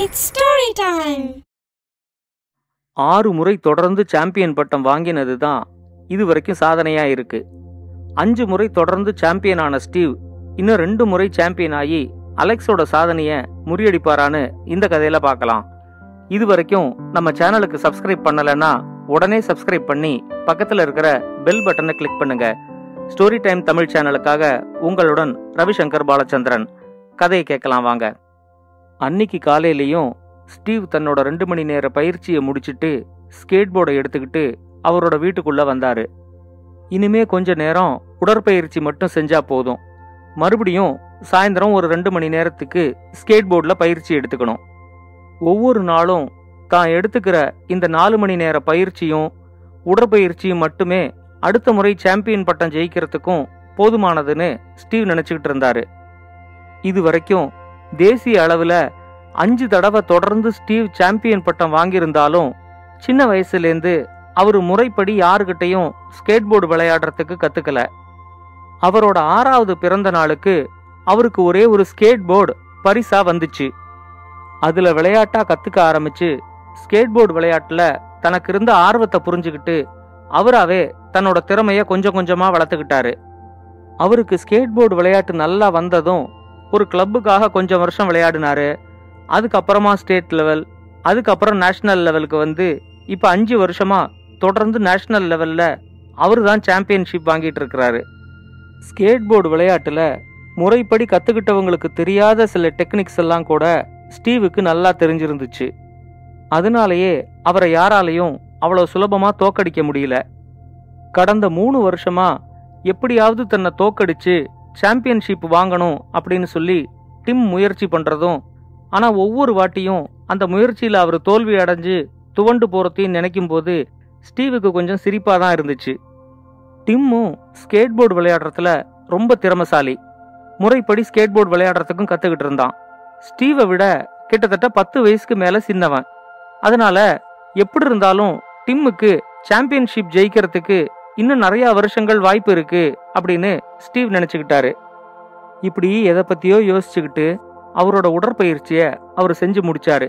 It's story time ஆறு முறை தொடர்ந்து சாம்பியன் பட்டம் வாங்கினது தான் இது வரைக்கும் சாதனையா இருக்கு. அஞ்சு முறை தொடர்ந்து சாம்பியன் ஆன ஸ்டீவ் இன்னும் ரெண்டு முறை சாம்பியன் ஆகி அலெக்ஸோட சாதனையை முறியடிப்பாரான்னு இந்த கதையில பார்க்கலாம். இது வரைக்கும் நம்ம சேனலுக்கு சப்ஸ்கிரைப் பண்ணலைன்னா உடனே சப்ஸ்கிரைப் பண்ணி பக்கத்தில் இருக்கிற பெல் பட்டனை கிளிக் பண்ணுங்க. ஸ்டோரி டைம் தமிழ் சேனலுக்காக உங்களுடன் ரவிசங்கர் பாலச்சந்திரன். கதையை கேட்கலாம் வாங்க. அன்னைக்கு காலையிலையும் ஸ்டீவ் தன்னோட ரெண்டு மணி நேர பயிற்சியை முடிச்சிட்டு ஸ்கேட் போர்டை எடுத்துக்கிட்டு அவரோட வீட்டுக்குள்ள வந்தாரு. இனிமே கொஞ்ச நேரம் உடற்பயிற்சி மட்டும் செஞ்சா போதும். மறுபடியும் சாயந்தரம் ஒரு ரெண்டு மணி நேரத்துக்கு ஸ்கேட் போர்டில் பயிற்சி எடுத்துக்கணும். ஒவ்வொரு நாளும் தான் எடுத்துக்கிற இந்த நாலு மணி நேர பயிற்சியும் உடற்பயிற்சியும் மட்டுமே அடுத்த முறை சாம்பியன் பட்டம் ஜெயிக்கிறதுக்கும் போதுமானதுன்னு ஸ்டீவ் நினைச்சுக்கிட்டு இருந்தாரு. இது வரைக்கும் தேசிய அளவில் அஞ்சு தடவை தொடர்ந்து ஸ்டீவ் சாம்பியன் பட்டம் வாங்கியிருந்தாலும் சின்ன வயசுலேருந்து அவர் முறைப்படி யாருக்கிட்டையும் ஸ்கேட் போர்டு விளையாடுறதுக்கு கத்துக்கல. அவரோட ஆறாவது பிறந்த நாளுக்கு அவருக்கு ஒரே ஒரு ஸ்கேட் போர்டு பரிசா வந்துச்சு. அதுல விளையாட்டா கத்துக்க ஆரம்பிச்சு ஸ்கேட் போர்டு விளையாட்டுல தனக்கு இருந்த ஆர்வத்தை புரிஞ்சுக்கிட்டு அவராவே தன்னோட திறமைய கொஞ்சம் கொஞ்சமா வளர்த்துக்கிட்டாரு. அவருக்கு ஸ்கேட் போர்டு விளையாட்டு நல்லா வந்ததும் ஒரு கிளப்புக்காக கொஞ்சம் வருஷம் விளையாடினாரு. அதுக்கப்புறமா ஸ்டேட் லெவல் அதுக்கப்புறம் நேஷனல் லெவலுக்கு வந்து இப்போ அஞ்சு வருஷமா தொடர்ந்து நேஷனல் லெவலில் அவர் தான் சாம்பியன்ஷிப் வாங்கிட்டு இருக்கிறாரு. ஸ்கேட் போர்டு விளையாட்டில் முறைப்படி கற்றுக்கிட்டவங்களுக்கு தெரியாத சில டெக்னிக்ஸ் எல்லாம் கூட ஸ்டீவுக்கு நல்லா தெரிஞ்சிருந்துச்சு. அதனாலேயே அவரை யாராலையும் அவ்வளோ சுலபமாக தோக்கடிக்க முடியல. கடந்த மூணு வருஷமா எப்படியாவது தன்னை தோக்கடிச்சு சாம்பியன்ஷிப் வாங்கணும் அப்படின்னு சொல்லி டிம் முயற்சி பண்ணுறதும் ஆனால் ஒவ்வொரு வாட்டியும் அந்த முயற்சியில் அவர் தோல்வி அடைஞ்சு துவண்டு போகிறதையும் நினைக்கும் போது ஸ்டீவுக்கு கொஞ்சம் சிரிப்பாக தான் இருந்துச்சு. டிம்மும் ஸ்கேட் போர்டு விளையாடுறதுல ரொம்ப திறமசாலி. முறைப்படி ஸ்கேட் போர்டு விளையாடுறதுக்கும் கற்றுக்கிட்டு இருந்தான். ஸ்டீவை விட கிட்டத்தட்ட பத்து வயசுக்கு மேலே சின்னவன். அதனால எப்படி இருந்தாலும் டிம்முக்கு சாம்பியன்ஷிப் ஜெயிக்கிறதுக்கு இன்னும் நிறைய வருஷங்கள் வாய்ப்பு இருக்கு அப்படின்னு ஸ்டீவ் நினைச்சுக்கிட்டாரு. இப்படி எதை பத்தியோ யோசிச்சுக்கிட்டு அவரோட உடற்பயிற்சிய அவர் செஞ்சு முடிச்சாரு.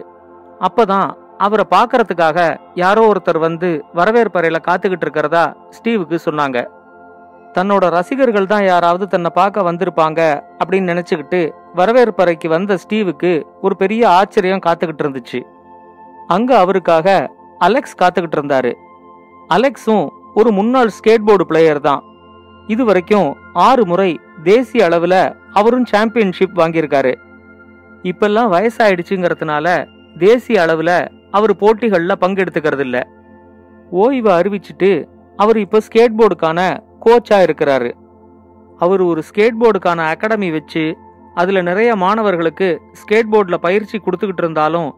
அப்பதான் அவரை பார்க்கறதுக்காக யாரோ ஒருத்தர் வந்து வரவேற்பறையில காத்துக்கிட்டு இருக்கிறதா ஸ்டீவுக்கு சொன்னாங்க. தன்னோட ரசிகர்கள் தான் யாராவது தன்னை பார்க்க வந்திருப்பாங்க அப்படின்னு நினைச்சுக்கிட்டு வரவேற்பறைக்கு வந்த ஸ்டீவுக்கு ஒரு பெரிய ஆச்சரியம் காத்துக்கிட்டு இருந்துச்சு. அங்க அவருக்காக அலெக்ஸ் காத்துக்கிட்டு இருந்தாரு. அலெக்ஸும் ஒரு முன்னாள் ஸ்கேட்போர்டு பிளேயர் தான். இது வரைக்கும் ஆறு முறை தேசிய அளவில் அவரும் சாம்பியன்ஷிப் வாங்கியிருக்காரு. இப்பெல்லாம் வயசாயிடுச்சுங்கிறதுனால தேசிய அளவில் அவர் போட்டிகளில் பங்கெடுத்துக்கிறது இல்லை ஓய்வு அறிவிச்சிட்டு அவர் இப்போ ஸ்கேட்போர்டுக்கான கோச்சாக இருக்கிறாரு. அவர் ஒரு ஸ்கேட்போர்டுக்கான அகாடமி வச்சு அதில் நிறைய மாணவர்களுக்கு ஸ்கேட்போர்டில் பயிற்சி கொடுத்துக்கிட்டு இருந்தாலும்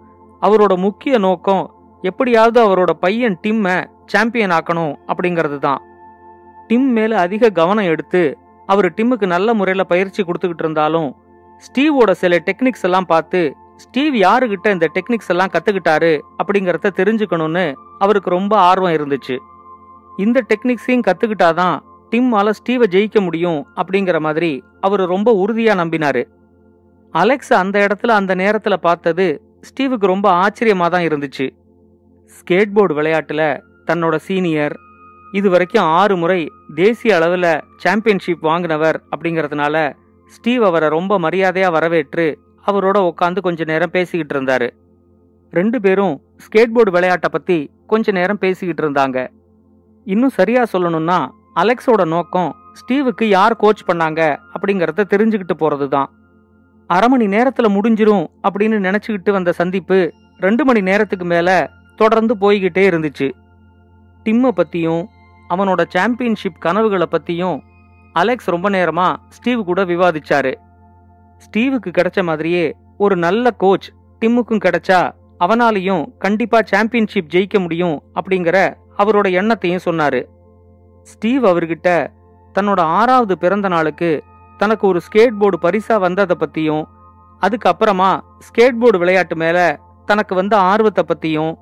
அவரோட முக்கிய நோக்கம் எப்படியாவது அவரோட பையன் டிம்மை சாம்பியன் ஆக்கணும் அப்படிங்கிறது தான் டிம் மேல அதிக கவனம் எடுத்து அவர் டிம்முக்கு நல்ல முறையில் பயிற்சி கொடுத்துக்கிட்டு இருந்தாலும் ஸ்டீவோட சில டெக்னிக்ஸ் எல்லாம் பார்த்து ஸ்டீவ் யாருகிட்ட இந்த டெக்னிக்ஸ் எல்லாம் கத்துக்கிட்டாரு அப்படிங்கறத தெரிஞ்சுக்கணும்னு அவருக்கு ரொம்ப ஆர்வம் இருந்துச்சு. இந்த டெக்னிக்ஸையும் கத்துக்கிட்டாதான் டிம்மால ஸ்டீவை ஜெயிக்க முடியும் அப்படிங்கிற மாதிரி அவர் ரொம்ப உறுதியா நம்பினாரு. அலெக்ஸ் அந்த இடத்துல அந்த நேரத்துல பார்த்தது ஸ்டீவுக்கு ரொம்ப ஆச்சரியமா தான் இருந்துச்சு. ஸ்கேட் போர்டு விளையாட்டுல தன்னோட சீனியர். இது வரைக்கும் ஆறு முறை தேசிய அளவில் சாம்பியன்ஷிப் வாங்கினவர் அப்படிங்கிறதுனால ஸ்டீவ் அவரை ரொம்ப மரியாதையாக வரவேற்று அவரோட உட்காந்து கொஞ்ச நேரம் பேசிக்கிட்டு இருந்தாரு. ரெண்டு பேரும் ஸ்கேட்போர்டு விளையாட்டை பற்றி கொஞ்ச நேரம் பேசிக்கிட்டு இருந்தாங்க. இன்னும் சரியாக சொல்லணும்னா அலெக்ஸோட நோக்கம் ஸ்டீவுக்கு யார் கோச் பண்ணாங்க அப்படிங்கிறத தெரிஞ்சுக்கிட்டு போகிறது தான் அரை மணி நேரத்தில் முடிஞ்சிரும் அப்படின்னு நினச்சிக்கிட்டு வந்த சந்திப்பு ரெண்டு மணி நேரத்துக்கு மேலே தொடர்ந்து போய்கிட்டே இருந்துச்சு. டிம்மை பற்றியும் அவனோட சாம்பியன்ஷிப் கனவுகளை பற்றியும் அலெக்ஸ் ரொம்ப நேரமாக ஸ்டீவ் கூட விவாதிச்சாரு. ஸ்டீவுக்கு கிடைச்ச மாதிரியே ஒரு நல்ல கோச் டிம்முக்கும் கிடைச்சா அவனாலையும் கண்டிப்பாக சாம்பியன்ஷிப் ஜெயிக்க முடியும் அப்படிங்கிற அவரோட எண்ணத்தையும் சொன்னாரு. ஸ்டீவ் அவர்கிட்ட தன்னோட ஆறாவது பிறந்த நாளுக்கு தனக்கு ஒரு ஸ்கேட் போர்டு பரிசா வந்ததை பத்தியும் அதுக்கப்புறமா ஸ்கேட் போர்டு விளையாட்டு மேல தனக்கு வந்த ஆர்வத்தை பத்தியும்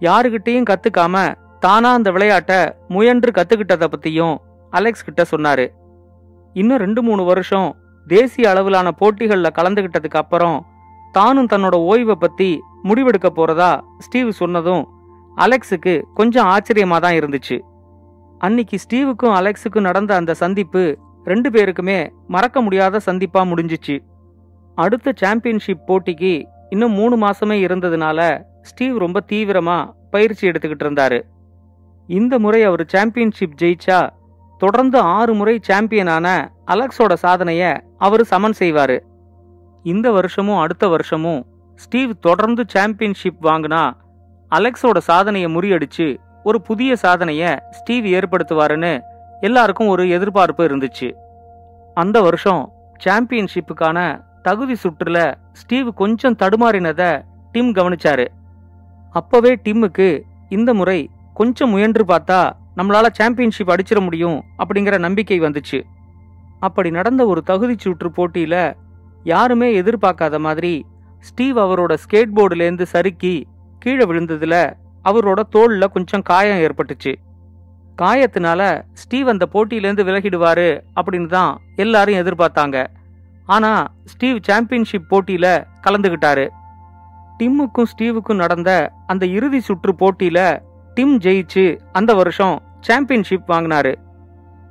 யாருக்கிட்டேயும் கத்துக்காம தானா அந்த விளையாட்டை முயன்று கத்துக்கிட்டதை பத்தியும் அலெக்ஸ் கிட்ட சொன்னாரு. இன்னும் ரெண்டு மூணு வருஷம் தேசிய அளவிலான போட்டிகளில் கலந்துகிட்டதுக்கு அப்புறம் தானும் தன்னோட ஓய்வை பத்தி முடிவெடுக்க போறதா ஸ்டீவ் சொன்னதும் அலெக்ஸுக்கு கொஞ்சம் ஆச்சரியமா தான் இருந்துச்சு. அன்னைக்கு ஸ்டீவுக்கும் அலெக்ஸுக்கும் நடந்த அந்த சந்திப்பு ரெண்டு பேருக்குமே மறக்க முடியாத சந்திப்பா முடிஞ்சிச்சு. அடுத்த சாம்பியன்ஷிப் போட்டிக்கு இன்னும் மூணு மாசமே இருந்ததுனால ஸ்டீவ் ரொம்ப தீவிரமா பயிற்சி எடுத்துக்கிட்டு இருந்தாரு. இந்த முறை அவர் சாம்பியன்ஷிப் ஜெயிச்சா தொடர்ந்து ஆறு முறை சாம்பியனான அலெக்ஸோட சாதனைய அவர் சமன் செய்வாரு. இந்த வருஷமும் அடுத்த வருஷமும் ஸ்டீவ் தொடர்ந்து சாம்பியன்ஷிப் வாங்கினா அலெக்ஸோட சாதனையை முறியடிச்சு ஒரு புதிய சாதனைய ஸ்டீவ் ஏற்படுத்துவாருன்னு எல்லாருக்கும் ஒரு எதிர்பார்ப்பு இருந்துச்சு. அந்த வருஷம் சாம்பியன்ஷிப்புக்கான தகுதி சுற்றுல ஸ்டீவ் கொஞ்சம் தடுமாறினத டிம் கவனிச்சாரு. அப்பவே டிம்முக்கு இந்த முறை கொஞ்சம் முயன்று பார்த்தா நம்மளால சாம்பியன்ஷிப் அடிச்சிட முடியும் அப்படிங்கிற நம்பிக்கை வந்துச்சு. அப்படி நடந்த ஒரு தகுதி சுற்று போட்டியில யாருமே எதிர்பார்க்காத மாதிரி ஸ்டீவ் அவரோட ஸ்கேட் போர்டுலேருந்து சறுக்கி கீழே விழுந்ததுல அவரோட தோல்ல கொஞ்சம் காயம் ஏற்பட்டுச்சு. காயத்தினால ஸ்டீவ் அந்த போட்டியிலேருந்து விலகிடுவாரு அப்படின்னு தான் எல்லாரும் எதிர்பார்த்தாங்க. ஆனா ஸ்டீவ் சாம்பியன்ஷிப் போட்டியில கலந்துகிட்டாரு. டிம்முக்கும் ஸ்டீவுக்கும் நடந்த அந்த இறுதி சுற்று போட்டியில டிம் ஜெயிச்சு அந்த வருஷம் சாம்பியன்ஷிப் வாங்கினாரு.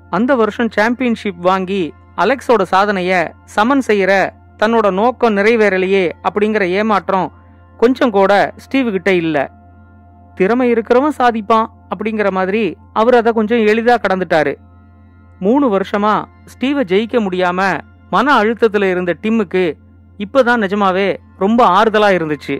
அந்த வருஷம் சாம்பியன்ஷிப் வாங்கி அலெக்ஸோட சாதனைய சமன் செய்யற தன்னோட நோக்கம் நிறைவேறலையே அப்படிங்கிற ஏமாற்றம் கொஞ்சம் கூட ஸ்டீவ் கிட்ட இல்ல. திறமை இருக்கிறவன் சாதிப்பான் அப்படிங்கிற மாதிரி அவர் அதை கொஞ்சம் எளிதா கடந்துட்டாரு. மூணு வருஷமா ஸ்டீவை ஜெயிக்க முடியாம மன அழுத்தத்துல இருந்த டிம்முக்கு இப்பதான் நிஜமாவே ரொம்ப ஆறுதலா இருந்துச்சு.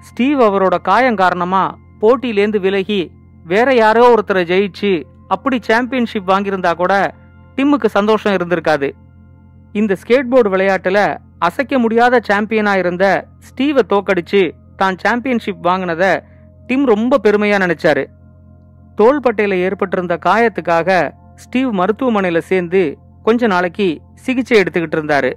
ஸ்டீவ் அவரோட காயம் காரணமா போட்டியிலேந்து விலகி வேற யாரோ ஒருத்தரை ஜெயிச்சு அப்படி சாம்பியன்ஷிப் வாங்கியிருந்தா கூட டிம்முக்கு சந்தோஷம் இருந்திருக்காது. இந்த ஸ்கேட்போர்டு விளையாட்டுல அசைக்க முடியாத சாம்பியனா இருந்த ஸ்டீவை தோக்கடிச்சு தான் சாம்பியன்ஷிப் வாங்கினத டிம் ரொம்ப பெருமையா நினைச்சாரு. தோள்பட்டையில ஏற்பட்டிருந்த காயத்துக்காக ஸ்டீவ் மருத்துவமனையில சேர்ந்து கொஞ்ச நாளைக்கு சிகிச்சை எடுத்துக்கிட்டு இருந்தாரு.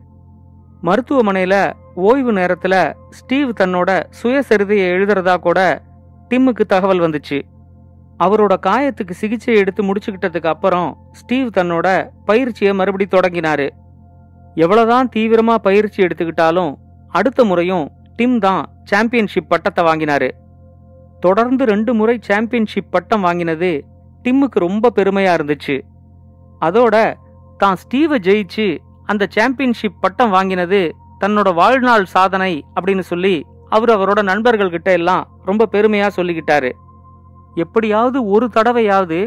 மருத்துவமனையில ஓய்வு நேரத்துல ஸ்டீவ் தன்னோட சுயசரிதையை எழுதுறதா கூட டிம்முக்கு தகவல் வந்துச்சு. அவரோட காயத்துக்கு சிகிச்சை எடுத்து முடிச்சுக்கிட்டதுக்கு அப்புறம் ஸ்டீவ் தன்னோட பயிற்சியை மறுபடி தொடங்கினாரு. எவ்வளவுதான் தீவிரமா பயிற்சி எடுத்துக்கிட்டாலும் அடுத்த முறையும் டிம் தான் சாம்பியன்ஷிப் பட்டத்தை வாங்கினாரு. தொடர்ந்து ரெண்டு முறை சாம்பியன்ஷிப் பட்டம் வாங்கினது டிம்முக்கு ரொம்ப பெருமையா இருந்துச்சு. அதோட தான் ஸ்டீவை ஜெயிச்சு அந்த சாம்பியன்ஷிப் பட்டம் வாங்கினது தன்னோட வாழ்நாள் சாதனை அப்படின்னு சொல்லி அவர் அவரோட நண்பர்கள் கிட்ட எல்லாம் ரொம்ப பெருமையா சொல்லிக்கிட்டாரு. எப்படியாவது ஒரு தடவையாவது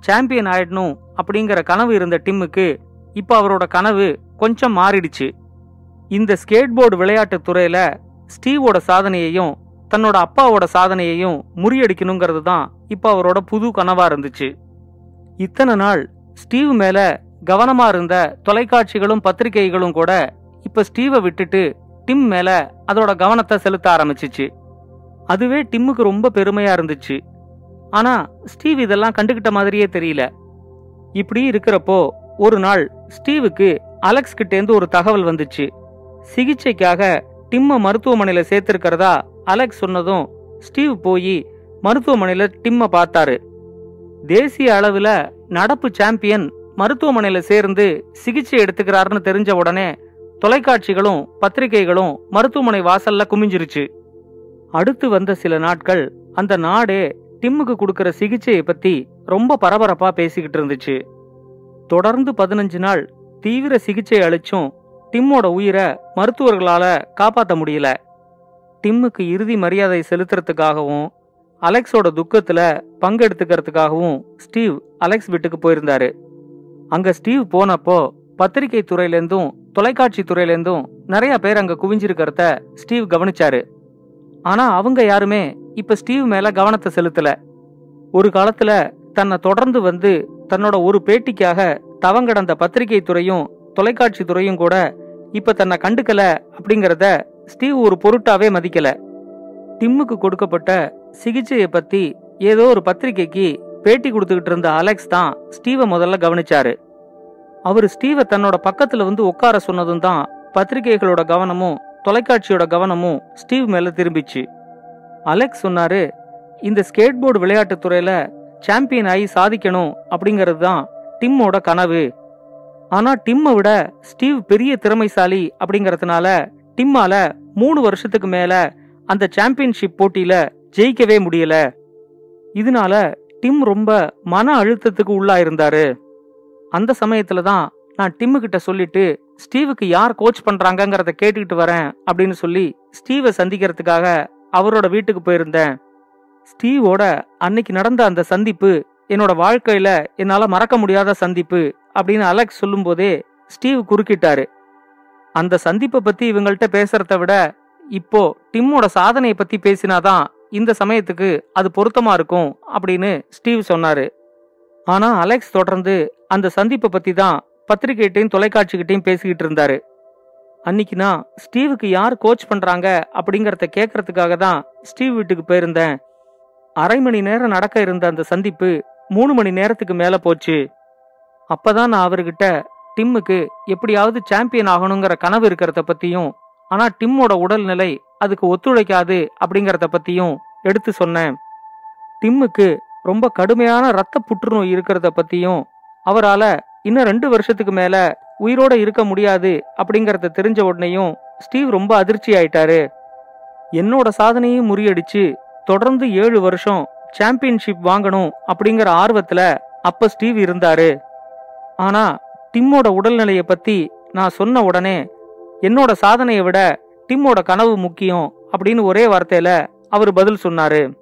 சாம்பியன் ஆயிடணும் அப்படிங்கிற கனவு இருந்த டிம்முக்கு இப்ப அவரோட கனவு கொஞ்சம் மாறிடுச்சு. இந்த ஸ்கேட்போர்டு விளையாட்டு துறையில ஸ்டீவோட சாதனையையும் தன்னோட அப்பாவோட சாதனையையும் முறியடிக்கணுங்கிறது தான் இப்ப அவரோட புது கனவா இருந்துச்சு. இத்தனை நாள் ஸ்டீவ் மேல கவனமா இருந்த தொலைக்காட்சிகளும் பத்திரிகைகளும் கூட இப்ப ஸ்டீவை விட்டுட்டு டிம் மேல அதோட கவனத்தை செலுத்த ஆரம்பிச்சிச்சு. அதுவே டிம்முக்கு ரொம்ப பெருமையா இருந்துச்சு. ஆனா ஸ்டீவ் இதெல்லாம் கண்டுகிட்ட மாதிரியே தெரியல. இப்படி இருக்கிறப்போ ஒரு நாள் ஸ்டீவுக்கு அலெக்ஸ் கிட்டேந்து ஒரு தகவல் வந்துச்சு. சிகிச்சைக்காக டிம்ம மருத்துவமனையில சேர்த்திருக்கிறதா அலெக்ஸ் சொன்னதும் ஸ்டீவ் போய் மருத்துவமனையில டிம்ம பார்த்தாரு. தேசிய அளவுல நடப்பு சாம்பியன் மருத்துவமனையில சேர்ந்து சிகிச்சை எடுத்துக்கிறாருன்னு தெரிஞ்ச உடனே தொலைக்காட்சிகளும் பத்திரிகைகளும் மருத்துவமனை வாசல்ல குமிஞ்சிருச்சு. அடுத்து வந்த சில நாட்கள் அந்த நாடே டிம்முக்கு கொடுக்கற சிகிச்சையை பத்தி ரொம்ப பரபரப்பா பேசிக்கிட்டு இருந்துச்சு. தொடர்ந்து பதினஞ்சு நாள் தீவிர சிகிச்சை அளிச்சும் டிம்மோட உயிரை மருத்துவர்களால காப்பாற்ற முடியல. டிம்முக்கு இறுதி மரியாதை செலுத்துறதுக்காகவும் அலெக்ஸோட துக்கத்துல பங்கெடுத்துக்கிறதுக்காகவும் ஸ்டீவ் அலெக்ஸ் வீட்டுக்கு போயிருந்தாரு. அங்க ஸ்டீவ் போனப்போ பத்திரிகை துறையிலேருந்தும் தொலைக்காட்சி துறையிலேருந்தும் நிறைய பேர் அங்கே குவிஞ்சிருக்கிறத ஸ்டீவ் கவனிச்சாரு. ஆனா அவங்க யாருமே இப்ப ஸ்டீவ் மேல கவனத்தை செலுத்தல. ஒரு காலத்துல தன்னை தொடர்ந்து வந்து தன்னோட ஒரு பேட்டிக்காக தவங்கடந்த பத்திரிகை துறையும் தொலைக்காட்சி துறையும் கூட இப்ப தன்னை கண்டுக்கல அப்படிங்கிறத ஸ்டீவ் ஒரு பொருட்டாவே மதிக்கல. டிம்முக்கு கொடுக்கப்பட்ட சிகிச்சையை பத்தி ஏதோ ஒரு பத்திரிகைக்கு பேட்டி கொடுத்துக்கிட்டு இருந்த அலெக்ஸ் தான் ஸ்டீவை முதல்ல கவனிச்சாரு. அவர் ஸ்டீவை தன்னோட பக்கத்துல வந்து உட்கார சொன்னதும் தான் பத்திரிகைகளோட கவனமும் தொலைக்காட்சியோட கவனமும் ஸ்டீவ் மேல திரும்பிச்சு. அலெக்ஸ் சொன்னாரு இந்த ஸ்கேட் போர்டு விளையாட்டு துறையில சாம்பியன் ஆகி சாதிக்கணும் அப்படிங்கிறது தான் டிம்மோட கனவு. ஆனா டிம்மை விட ஸ்டீவ் பெரிய திறமைசாலி அப்படிங்கறதுனால டிம்மால மூணு வருஷத்துக்கு மேல அந்த சாம்பியன்ஷிப் போட்டியில ஜெயிக்கவே முடியல. இதனால டிம் ரொம்ப மன அழுத்தத்துக்கு உள்ளாயிருந்தாரு. அந்த சமயத்துல தான் நான் டிம்மு கிட்ட சொல்லிட்டு ஸ்டீவுக்கு யார் கோச் பண்றாங்கிறத கேட்டுக்கிட்டு வரேன் அப்படின்னு சொல்லி ஸ்டீவை சந்திக்கிறதுக்காக அவரோட வீட்டுக்கு போயிருந்தேன். ஸ்டீவோட அன்னைக்கு நடந்த அந்த சந்திப்பு என்னோட வாழ்க்கையில என்னால மறக்க முடியாத சந்திப்பு அப்படின்னு அலெக்ஸ் சொல்லும்போதே ஸ்டீவ் குறுக்கிட்டாரு. அந்த சந்திப்பை பத்தி இவங்கள்ட்ட பேசுறத விட இப்போ டிம்மோட சாதனையை பத்தி பேசினாதான் இந்த சமயத்துக்கு அது பொருத்தமா இருக்கும் அப்படின்னு ஸ்டீவ் சொன்னாரு. ஆனா அலெக்ஸ் தொடர்ந்து அந்த சந்திப்பை பத்தி தான் பத்திரிகைகிட்டையும் தொலைக்காட்சிகிட்டையும் பேசிக்கிட்டு இருந்தாரு. அன்னைக்குனா நான் ஸ்டீவுக்கு யார் கோச் பண்றாங்க அப்படிங்கறத கேட்கறதுக்காக தான் ஸ்டீவ் வீட்டுக்கு போயிருந்தேன். அரை மணி நேரம் நடக்க இருந்த அந்த சந்திப்பு மூணு மணி நேரத்துக்கு மேல போச்சு. அப்பதான் நான் அவர்கிட்ட டிம்முக்கு எப்படியாவது சாம்பியன் ஆகணுங்கிற கனவு இருக்கிறத பத்தியும் ஆனா டிம்மோட உடல்நிலை அதுக்கு ஒத்துழைக்காது அப்படிங்கறத பத்தியும் எடுத்து சொன்னேன். டிம்முக்கு ரொம்ப கடுமையான ரத்த புற்றுநோய் இருக்கிறத பத்தியும் அவரால இன்னும் ரெண்டு வருஷத்துக்கு மேல உயிரோட இருக்க முடியாது அப்படிங்கறத தெரிஞ்ச உடனேயும் ஸ்டீவ் ரொம்ப அதிர்ச்சி ஆயிட்டாரு. என்னோட சாதனையும் முறியடிச்சு தொடர்ந்து ஏழு வருஷம் சாம்பியன்ஷிப் வாங்கணும் அப்படிங்கிற ஆர்வத்துல அப்ப ஸ்டீவ் இருந்தாரு. ஆனா டிம்மோட உடல்நிலைய பத்தி நான் சொன்ன உடனே என்னோட சாதனையை விட டிம்மோட கனவு முக்கியம் அப்படின்னு ஒரே வார்த்தையில அவர் பதில் சொன்னாரு.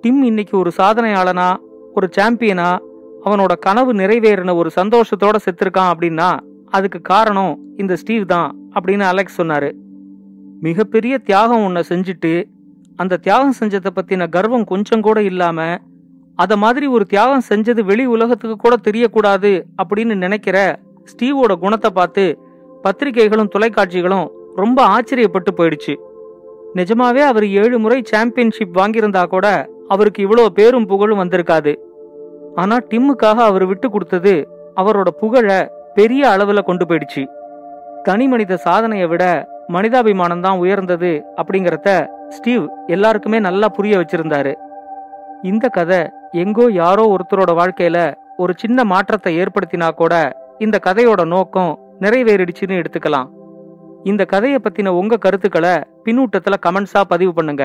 டிம் இன்னைக்கு ஒரு சாதனையாளனா ஒரு சாம்பியனா அவனோட கனவு நிறைவேறின ஒரு சந்தோஷத்தோட செத்துருக்கான் அப்படின்னா அதுக்கு காரணம் இந்த ஸ்டீவ் தான் அப்படின்னு அலெக்ஸ் சொன்னாரு. மிகப்பெரிய தியாகம் உன்னை செஞ்சுட்டு அந்த தியாகம் செஞ்சதை பத்தின கர்வம் கொஞ்சம் கூட இல்லாம அத மாதிரி ஒரு தியாகம் செஞ்சது வெளி உலகத்துக்கு கூட தெரியக்கூடாது அப்படின்னு நினைக்கிற ஸ்டீவோட குணத்தை பார்த்து பத்திரிகைகளும் தொலைக்காட்சிகளும் ரொம்ப ஆச்சரியப்பட்டு போயிடுச்சு. நிஜமாவே அவர் ஏழு முறை சாம்பியன்ஷிப் வாங்கியிருந்தா கூட அவருக்கு இவ்வளோ பேரும் புகழும் வந்திருக்காது. ஆனா டிம்முக்காக அவர் விட்டு கொடுத்தது அவரோட புகழ பெரிய அளவுல கொண்டு போயிடுச்சு. தனி மனித சாதனையை விட மனிதாபிமானம் தான் உயர்ந்தது அப்படிங்கறத ஸ்டீவ் எல்லாருக்குமே நல்லா புரிய வச்சிருந்தாரு. இந்த கதை எங்கோ யாரோ ஒருத்தரோட வாழ்க்கையில ஒரு சின்ன மாற்றத்தை ஏற்படுத்தினா கூட இந்த கதையோட நோக்கம் நிறைவேறிடுச்சுன்னு எடுத்துக்கலாம். இந்த கதையை பத்தின உங்க கருத்துக்களை பின்னூட்டத்துல கமெண்ட்ஸா பதிவு பண்ணுங்க.